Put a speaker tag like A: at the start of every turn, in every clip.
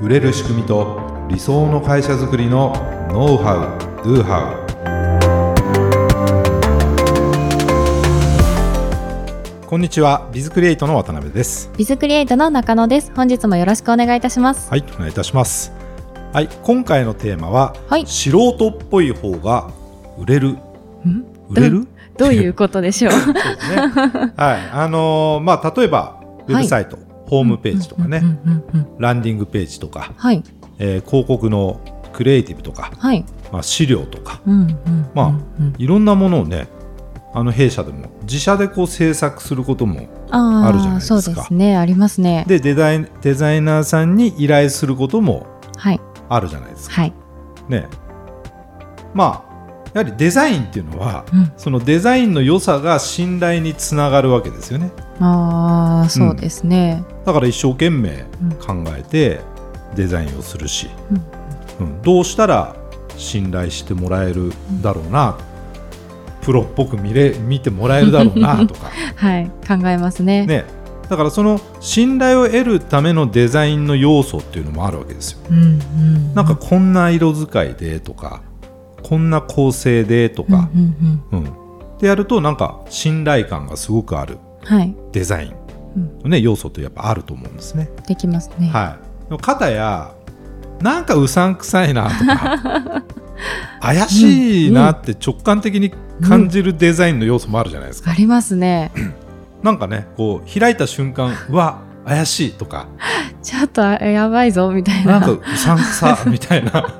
A: 売れる仕組みと理想の会社づくりのノウハウ・ドゥハウ。こんにちはビズクリエイトの渡辺です。
B: ビズクリエイトの中野です。本日もよろしくお願いいたします。
A: はいお願いいたします。はい今回のテーマは、
B: はい。
A: 素人っぽい方が売れる。売れる？
B: どういうことでしょう？
A: ね。はいあのーまあ例えばウェブサイト、ホームページとかね、ランディングページとか、
B: はい。
A: えー広告のクリエイティブとか、
B: はい。
A: まあ、資料とか。まあいろんなものをねあの弊社でも自社でこう制作することも
B: あ
A: るじゃないですか。
B: そうですね。ありますね。
A: でデザインデザイナーさんに依頼することも
B: はい。
A: あるじゃないですか。
B: はい。
A: ね。まあやはりデザインっていうのは
B: うん。
A: そのデザインの良さが信頼につながるわけですよね。
B: ああそうですね。
A: だから一生懸命
B: うん。
A: 考えてデザインをするし、
B: うん。
A: うん。どうしたら信頼してもらえるだろうな、プロっぽく見れ見てもらえるだろうなとか、
B: はい。考えますね。
A: ね、だからその信頼を得るためのデザインの要素っていうのもあるわけですよ。
B: うんうん。
A: なんかこんな色使いでとかこんな構成でと
B: うんう
A: か、
B: んうん。
A: うん。でやるとなんか信頼感がすごくある。
B: はい
A: デザイン。の、ね、要素ってやっぱあると思うんですね。
B: できますね。
A: はい、でも片やなんかうさんくさいなとか 怪しいなって直感的に感じるデザインの要素もあるじゃないですか。
B: ありますね。
A: なんかねこう開いた瞬間 うわ怪しいとか。
B: ちょっとやばいぞみたいな。ん
A: なかうさんくさみたいな。た く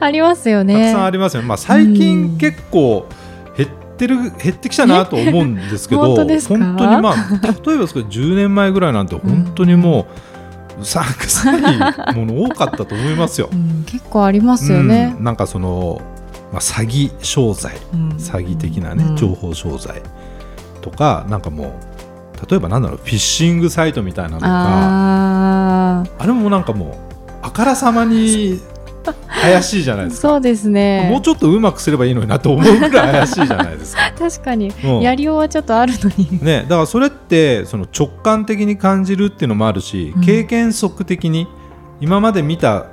B: ありますよね。
A: さんありますよね。まあ、最
B: うん。
A: 近結構減ってる減ってきたなと思うんですけど
B: 本当
A: にまあ例えばですけど10年前ぐらいなんて本当にもううさんくさいもの多かったと思いますよ。
B: うん結構ありますよね。
A: うんなんかその、まあ、詐欺商材
B: うん。
A: 詐欺的なね、
B: うん。
A: 情報商材とかなんかもう例えばなんだろうフィッシングサイトみたいなのとかあ
B: あ
A: れもなんかもうあからさまに怪しいじゃない
B: あ
A: ですか。
B: そうですね。
A: もうちょっとうまくすればいいのになと思うぐらい怪しいじゃないですか。
B: 確かに。
A: うん。
B: やりようはちょっとあるのに。
A: ね、だからそれってその直感的に感じるっていうのもあるし、
B: うん。
A: 経験則的に今まで見た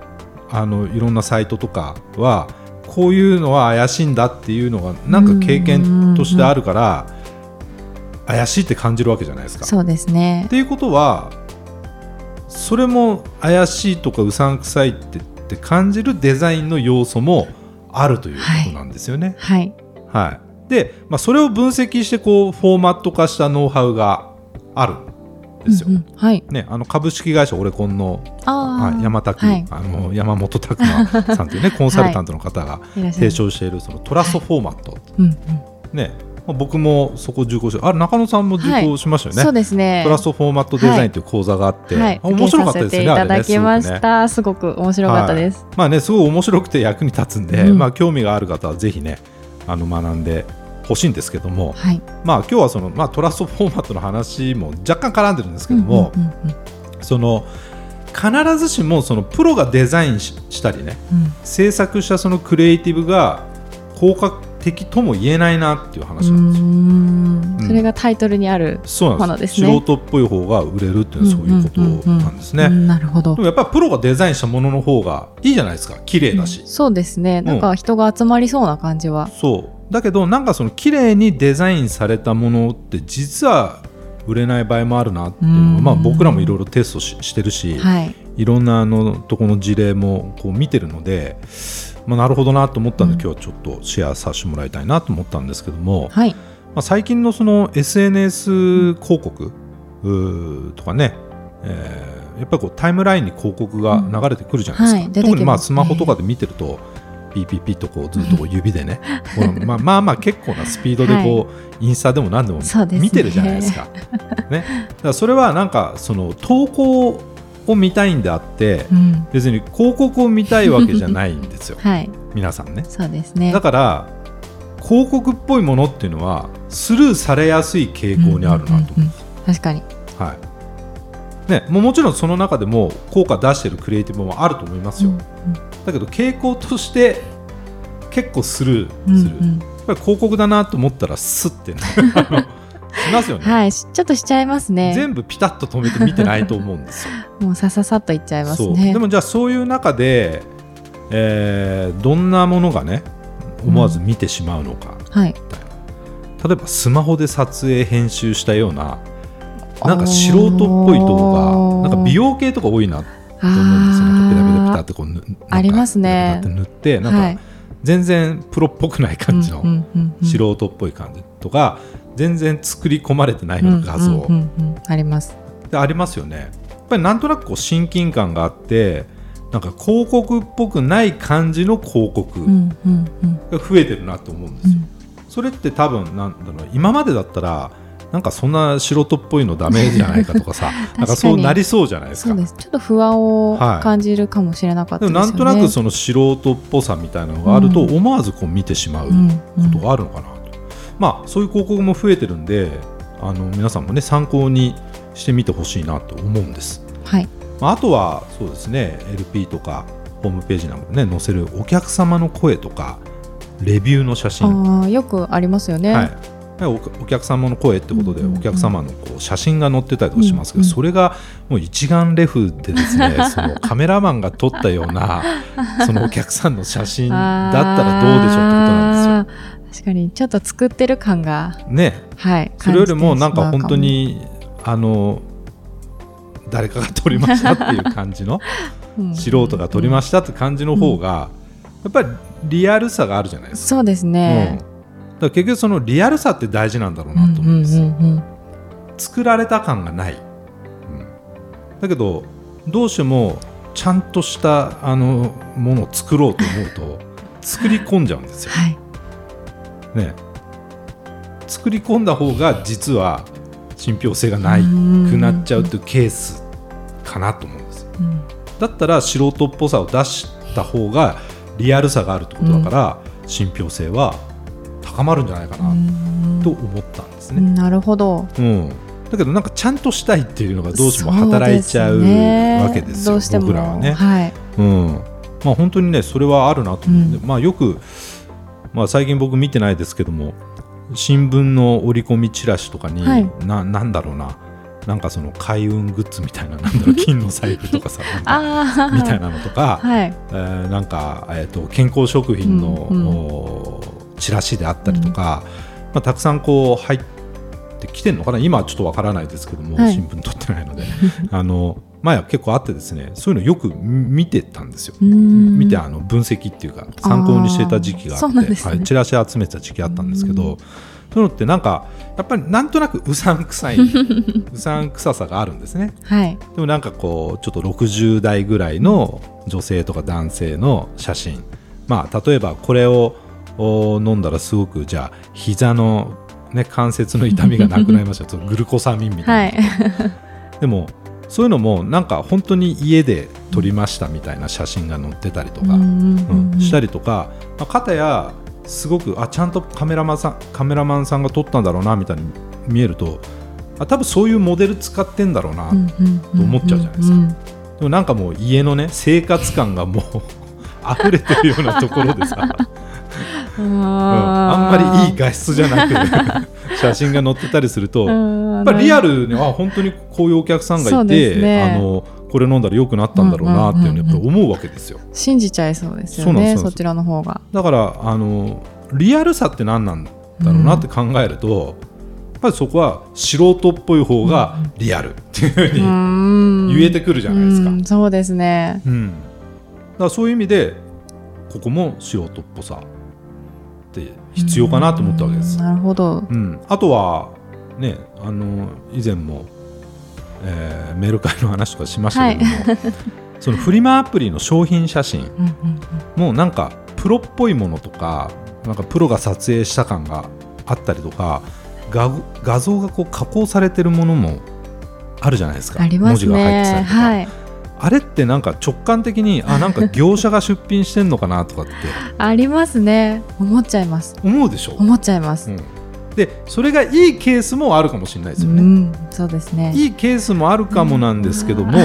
A: あのいろんなサイトとかはこういうのは怪しいんだっていうのがなんか経験としてあるから怪しいって感じるわけじゃないですか。
B: そうですね。
A: っていうことはそれも怪しいとかうさんくさいってって感じるデザインの要素もあるということなんですよね。
B: はい。
A: はい、で、まあ、それを分析してこうフォーマット化したノウハウがあるんですよ。
B: うんうん。はい。
A: ね、あの株式会社オレコンの
B: あ
A: 山拓、
B: はい。
A: あの山本拓馬さんという、ね、コンサルタントの方が提唱しているそのトラストフォーマット、
B: うんうん。
A: ねまあ、僕もそこ受講してあれ中野さんも受講しましたよね。
B: そうですね。
A: トラストフォーマットデザインという講座があって、
B: はい。
A: あ面白かったですよね。
B: いただきまし
A: あれね。
B: たすごく面白かったです。
A: はい。まあね、すごい面白くて役に立つんで、
B: うん。
A: まあ、興味がある方はぜひねあの学んでほしいんですけども、
B: はい。
A: まあ、今日はその、まあ、トラストフォーマットの話も若干絡んでるんですけども、
B: うんうん
A: その必ずしもそのプロがデザインししたりね
B: うん。
A: 制作したそのクリエイティブが効果的とも言えないなっていう話
B: う
A: なんですよ。
B: ん。
A: うん。
B: それがタイトルにあるものですね。
A: 素人っぽい方が売れるっていうのはそういうことなんですね。
B: ううんなるほど。
A: でもやっぱりプロがデザインしたものの方がいいじゃないですか綺麗だし。
B: そうですね。なんか人が集まりそうな感じは。
A: そう。だけどなんかその綺麗にデザインされたものって実は売れない場合もあるなっていうの
B: うん。
A: は、まあ、僕らもいろいろテストししてるし、
B: はい。
A: い、ろんなあのとこの事例もこう見てるので、まあ、なるほどなと思ったんで、
B: うん。
A: 今日はちょっとシェアさせてもらいたいなと思ったんですけども、
B: はい。
A: まあ、最近のその SNS 広告とかね、えーやっぱりこうタイムラインに広告が流れてくるじゃないですか、
B: うんはいすね。
A: 特にまあスマホとかで見てるとピーピーピーとこうずっとこう指でね まあまあまあ結構なスピードでこう、インスタでも何でも見てるじゃないですか。ね、だからそれはなんかその投稿を見たいんであって
B: うん。
A: 別に広告を見たいわけじゃないんですよ。
B: はい。
A: 皆さんね。
B: そうですね。
A: だから広告っぽいものっていうのはスルーされやすい傾向にあるなと、
B: うんうんうんうん確かに。
A: はい。ね、もうもちろんその中でも効果出してるクリエイティブもあると思いますよ、
B: うん
A: だけど傾向として結構スルー
B: うん
A: する、
B: うん。
A: やっぱり広告だなと思ったらスッてね しますよね。
B: はい、ちょっとしちゃいますね。
A: 全部ピタッと止めて見てないと思うんですよ。
B: もうさささっといっちゃいますね。
A: でもじゃあそういう中で、えー、どんなものがね思わず見てしまうのか、
B: うん、はい、
A: 例えばスマホで撮影編集したようななんか素人っぽい動画なんか美容系とか多いなと思うんですよね。ペタペタペタってこう
B: ありますね。
A: 塗ってなんか全然プロっぽくない感じの素人っぽい感じとか全然作り込まれてないような画像。
B: あります。
A: でありますよね。やっぱりなんとなくこう親近感があってなんか広告っぽくない感じの広告が増えてるなと思うんですよ、それって多分なんだろう今までだったらなんかそんな素人っぽいのダメじゃないかとかさ なんかそうなりそうじゃないですか。
B: ちょっと不安を感じるかもしれなかったですよね、
A: はい、なんとなくその素人っぽさみたいなのがあると思わずこう見てしまうことがあるのかな。と、うんうん、まあそういう広告も増えてるんであの皆さんもね参考にしてみてほしいなと思うんです、
B: はい。
A: まあ、あとはそうですね LP とかホームページなどでね載せるお客様の声とかレビューの写真。
B: あよくありますよね、
A: はい、お客様の声ってことでお客様のこう写真が載ってたりとかしますけど、それがもう一眼レフでですね そのカメラマンが撮ったようなそのお客さんの写真だったらどうでしょうってことなんですよ。
B: 確かにちょっと作ってる感が
A: ね、
B: はい、
A: それよりもなんか本当にあの誰かが撮りましたっていう感じの 素人が撮りましたって感じの方がやっぱりリアルさがあるじゃないです
B: か。そうですね、
A: うん。だ結局そのリアルさって大事なんだろうなと思うんです、うんうんうんうん、作られた感がない、うん、だけどどうしてもちゃんとしたあのものを作ろうと思うと 作り込んじゃうんですよ、
B: はい、
A: ね作り込んだ方が実は信憑性がないくなっちゃうというケースかなと思うんです、うん、だったら素人っぽさを出した方がリアルさがあるってことだから、うん、信憑性は高まるんじゃないかなと思ったんですね。
B: なるほど、
A: うん、だけどなんかちゃんとしたいっていうのがどうしても働いちゃうわけですよ、ね、僕らはね。
B: はい、
A: うん。まあ、本当にねそれはあるなと思うんで、うん、まあ、よく、まあ、最近僕見てないですけども新聞の折り込みチラシとかに、はい、ななんだろうななんかその開運グッズみたいななんだろう金の財布とかさ みたいなのとか、
B: はい。
A: えー、なんか、えーと、健康食品の、うんうん。チラシであったりとか、まあ、たくさんこう入ってきてるのかな今はちょっとわからないですけども、はい、新聞取ってないので。あの前は結構あってですねそういうのよく見てたんですよ。見てあの分析っていうか参考にしてた時期があって、ね、はい、チラシ集めてた時期あったんですけどそういうのってなんかやっぱりなんとなくうさんくさい うさんくささがあるんですね、
B: はい、
A: でもなんかこうちょっと60代ぐらいの女性とか男性の写真。まあ例えばこれをを飲んだらすごくじゃあ膝の、ね、関節の痛みがなくなりました。グルコサミンみたいな、はい、でもそういうのもなんか本当に家で撮りましたみたいな写真が載ってたりとか、うん、したりとか、まあ、片やすごくあちゃんとカメラマンさんカメラマンさんが撮ったんだろうなみたいに見えるとあ多分そういうモデル使ってんだろうなと思っちゃうじゃないですか。でもなんかもう家のね生活感がもう 溢れてるようなところでさうん、あんまりいい画質じゃなく写真が載ってたりするとやっぱりリアルには本当にこういうお客さんがいて、ね、あのこれ飲んだら良くなったんだろうなっていうのやっぱり思うわけですよ。
B: 信じちゃいそうですよねそちらの方が。
A: だからあのリアルさって何なんだろうなって考えると、うん、やっぱりそこは素人っぽい方がリアルっていうふうに言えてくるじゃないですか。
B: うそうですね、
A: うん、だからそういう意味でここも素人っぽさって必要かなと思ったわけです。
B: なるほど、
A: うん、あとはねあの以前も、えー、メール会の話とかしましたけども、はい、そのフリマアプリの商品写真もなんかプロっぽいものとかなんかプロが撮影した感があったりとか画画像がこう加工されてるものもあるじゃないですか、
B: ね、
A: 文字が入ってたりとか。
B: はい
A: あれってなんか直感的にあなんか業者が出品してんのかなとかって。
B: ありますね。思っちゃいます。
A: 思うでしょ？
B: 思っちゃいます、うん、
A: でそれがいいケースもあるかもしれないですよね、
B: うん、そうですね。
A: いいケースもあるかもなんですけども、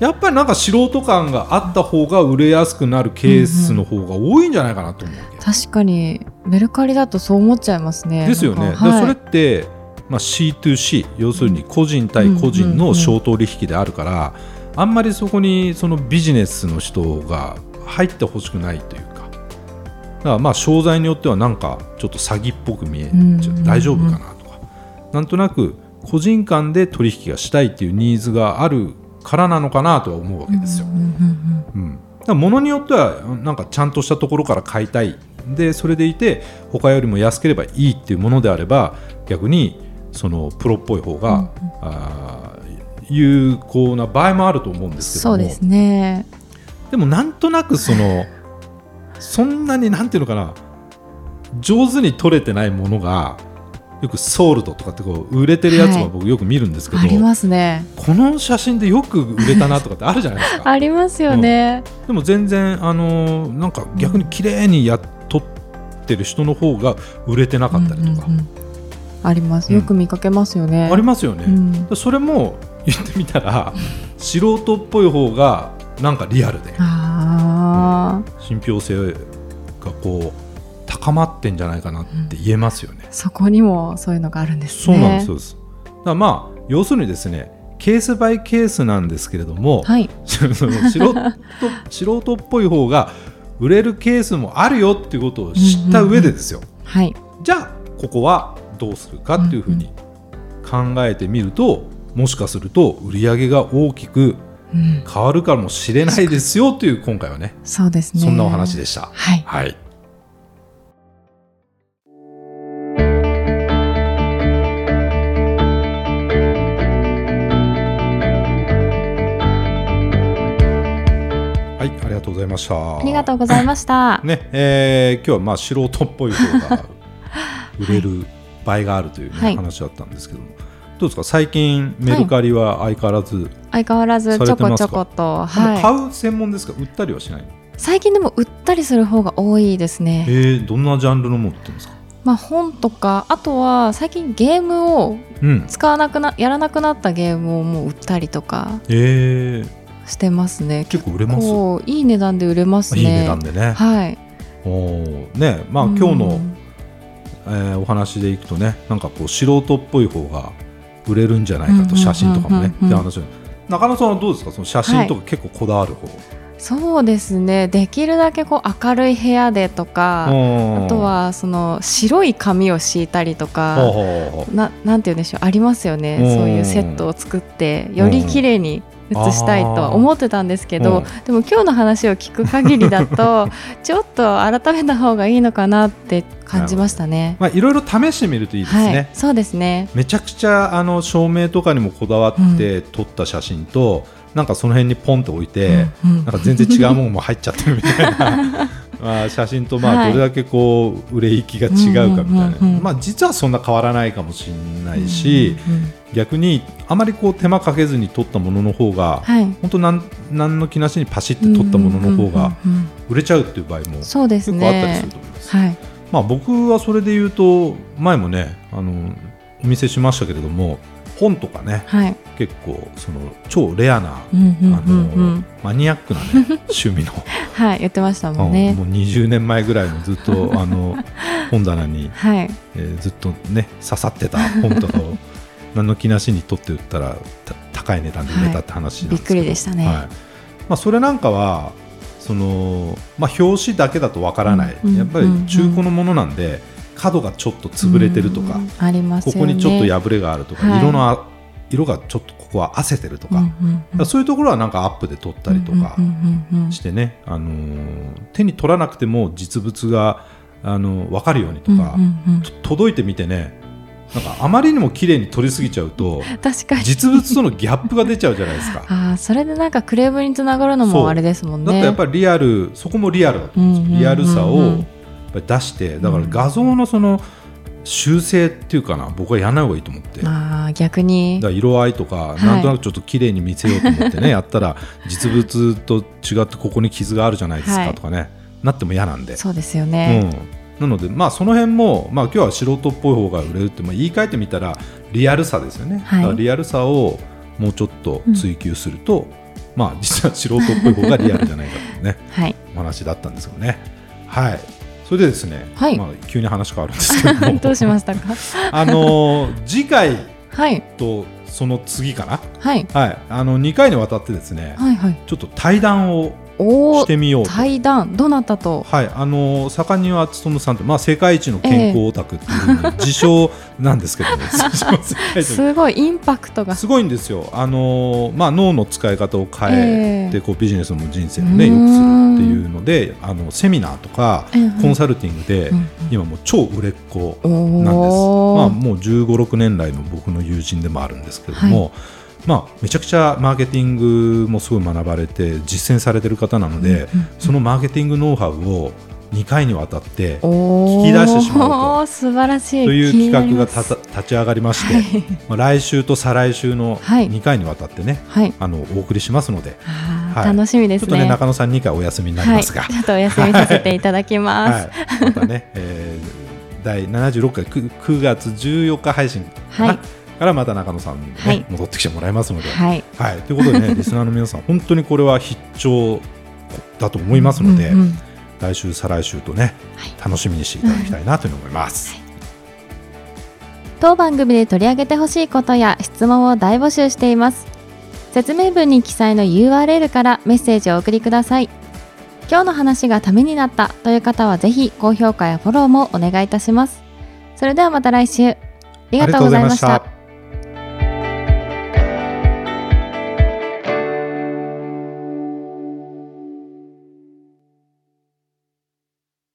A: やっぱりなんか素人感があった方が売れやすくなるケースの方が多いんじゃないかなと思う
B: 確かにメルカリだとそう思っちゃいますね。
A: ですよね、はい、それってまあ、C2C 要するに個人対個人の商取引であるから、あんまりそこにそのビジネスの人が入ってほしくないというか。だからまあ商材によってはなんかちょっと詐欺っぽく見えちゃう。大丈夫かなとか。なんとなく個人間で取引がしたいっていうニーズがあるからなのかなとは思うわけですよ。ものによってはなんかちゃんとしたところから買いたい。でそれでいて他よりも安ければいいっていうものであれば逆にそのプロっぽい方が、うん、あ有効な場合もあると思うんですけど
B: そうですね。
A: でもなんとなくその そんなになんていうのかな。上手に取れてないものがよくソールドとかってこう売れてるやつも僕よく見るんですけど、
B: はい、ありますね。
A: この写真でよく売れたなとかってあるじゃないですか。
B: ありますよね、
A: うん、でも全然あのなんか逆に綺麗にやっとってる人の方が売れてなかったりとか、うんうんうん、
B: あります。よく見かけますよね、
A: ありますよね、それも言ってみたら素人っぽい方がなんかリアルで、信憑性がこう高まってんじゃないかなって言えますよね、
B: うん、そこにもそういうのがあるんです、
A: ね、そうなんですだからまあ要するにですねケースバイケースなんですけれども、はい、素人 素人っぽい方が売れるケースもあるよっていうことを知った上でですよ、
B: はい、
A: じゃあここはどうするかっていうふうに考えてみると、もしかすると売り上げが大きく変わるかもしれないですよという今回はね
B: そうですね。
A: そんなお話でした。
B: はい、
A: はい。ございました。
B: ありがとうございました。
A: ね、えー、今日はまあ素人っぽい方が売れる 場合があるという、ねはい、話だったんですけどもどうですか？最近メルカリは相変わらず、はい、
B: 相変わらずちょこちょこと、
A: はい、買う専門ですか？売ったりはしない
B: 最近でも売ったりする方が多いですね。
A: えー、どんなジャンルのもの売ってるんですか？
B: まあ、本とかあとは最近ゲームを使わなくな、うん、やらなくなったゲームをもう売ったりとか、
A: えー、
B: してますね。
A: 結構売れます？
B: いい値段で売れますね。いい
A: 値段でね。
B: はい。
A: おねまあ今日の、えー、お話でいくとねなんかこう素人っぽい方が売れるんじゃないかと写真とかもね。って話中野さんはどうですか？その写真とか結構こだわる方、はい
B: そうですね。できるだけこう明るい部屋でとかあとはその白い紙を敷いたりとかななんて言うんでしょう。ありますよね。そういうセットを作ってより綺麗に写したいとは思ってたんですけど、でも今日の話を聞く限りだと ちょっと改めた方がいいのかなって感じましたね。
A: まあいろいろ試してみるといいですね。はい、
B: そうですね。
A: めちゃくちゃあの照明とかにもこだわって撮った写真と、うん、なんかその辺にポンと置いて、うんうん、なんか全然違うものも入っちゃってるみたいな。まあ写真とまあどれだけこう売れ行きが違うかみたいな、まあ実はそんな変わらないかもしれないし、逆にあまりこう手間かけずに撮ったものの方が、はい、本当なん何の気なしにパシッと撮ったものの方が売れちゃうっていう場合も結構あったりすると思います。はい、まあ僕はそれで言うと前もねあのお見せしましたけれども本とかね、はい、結構その超レアな、あのマニアックな、ね、趣味の。
B: はい言ってましたもんね。
A: もう20年前ぐらいのずっと あの本棚に、はい。えー、ずっとね刺さってた本とかを 何の気なしに取って売ったら高い値段で売れたって話
B: なんですけど、はい、びっくりでしたね、はい。ま
A: あ、それなんかはその、まあ、表紙だけだとわからない、うん、やっぱり中古のものなんで、角がちょっと潰れてるとか、
B: あります、
A: ね、ここにちょっと破れがあるとか、はい、色の色がちょっとここは汗てるとかうんうん、そういうところはなんかアップで撮ったりとかしてね、あのー、手に取らなくても実物があの分かるようにとか、うんうんうん、届いてみてねなんかあまりにも綺麗に撮りすぎちゃうと
B: 確かに。
A: 実物とのギャップが出ちゃうじゃないですか。
B: あそれでなんかクレームにつながるのもあれですもんね。
A: だってやっぱりリアルそこもリアルだと思うんですよ、リアルさを出してだから画像のその修正っていうかな僕はやらない方がいいと思って。
B: あ逆に。
A: だ色合いとか、なんとなくちょっと綺麗に見せようと思ってね やったら実物と違ってここに傷があるじゃないですかとかね、なっても嫌なんで。
B: そうですよね、
A: うん、なのでまあその辺も、まあ、今日は素人っぽい方が売れるって、まあ、言い換えてみたらリアルさですよね、はい、リアルさをもうちょっと追求すると、うん、まあ実は素人っぽい方がリアルじゃないかというね、はい、お話だったんですよね。はいそれでですね、
B: はい。
A: まあ、急に話変わるんですけども。
B: どうしましたか？
A: あのー次回
B: はい。
A: とその次かな、
B: はい。
A: はい、あの2回にわたってですね、
B: はいはい。
A: ちょっと対談をしてみようと。
B: 対談どなたと？
A: はい、あの盛んには勉さんと、まあ、世界一の健康オタクっていう自称なんですけども、世界一の
B: すごいインパクトが。
A: すごいんですよ、あのまあ、脳の使い方を変えて、
B: え
A: こうビジネスも人生も、ね、良くするっていうのであのセミナーとか
B: ええ。
A: コンサルティングで、
B: うん
A: 今もう超売れっ子
B: お
A: なんです、まあ、
B: お
A: もう1 5 6年来の僕の友人でもあるんですけれども、まあ、めちゃくちゃマーケティングもすごい学ばれて実践されてる方なので、そのマーケティングノウハウを2回にわたって
B: お
A: 聞き出してしまうと。
B: 素晴らしい。
A: という企画がた
B: た
A: た立ち上がりまして、まあ、来週と再来週の
B: はい。
A: 2回にわたってね、
B: はい。
A: あのお送りしますので、はい。
B: 楽しみですね。
A: ちょっとね中野さん2回お休みになりますが、
B: はい、ちょっとお休みさせていただきます。
A: はい、またね、えー第76回 9, 9月14日配信かな、
B: はい
A: からまた中野さんに、ね
B: はい
A: 戻ってきてもらいますので、
B: はい。
A: はい、ということでね リスナーの皆さん本当にこれは必聴だと思いますので、
B: うんうん
A: 来週再来週とね、
B: はい
A: 楽しみにしていただきたいなというふうに思います。
B: 当番組で取り上げてほしいことや質問を大募集しています。説明文に記載の URL からメッセージをお送りください。今日の話がためになったという方はぜひ高評価やフォローもお願いいたします。それではまた来週。ありがとうございました。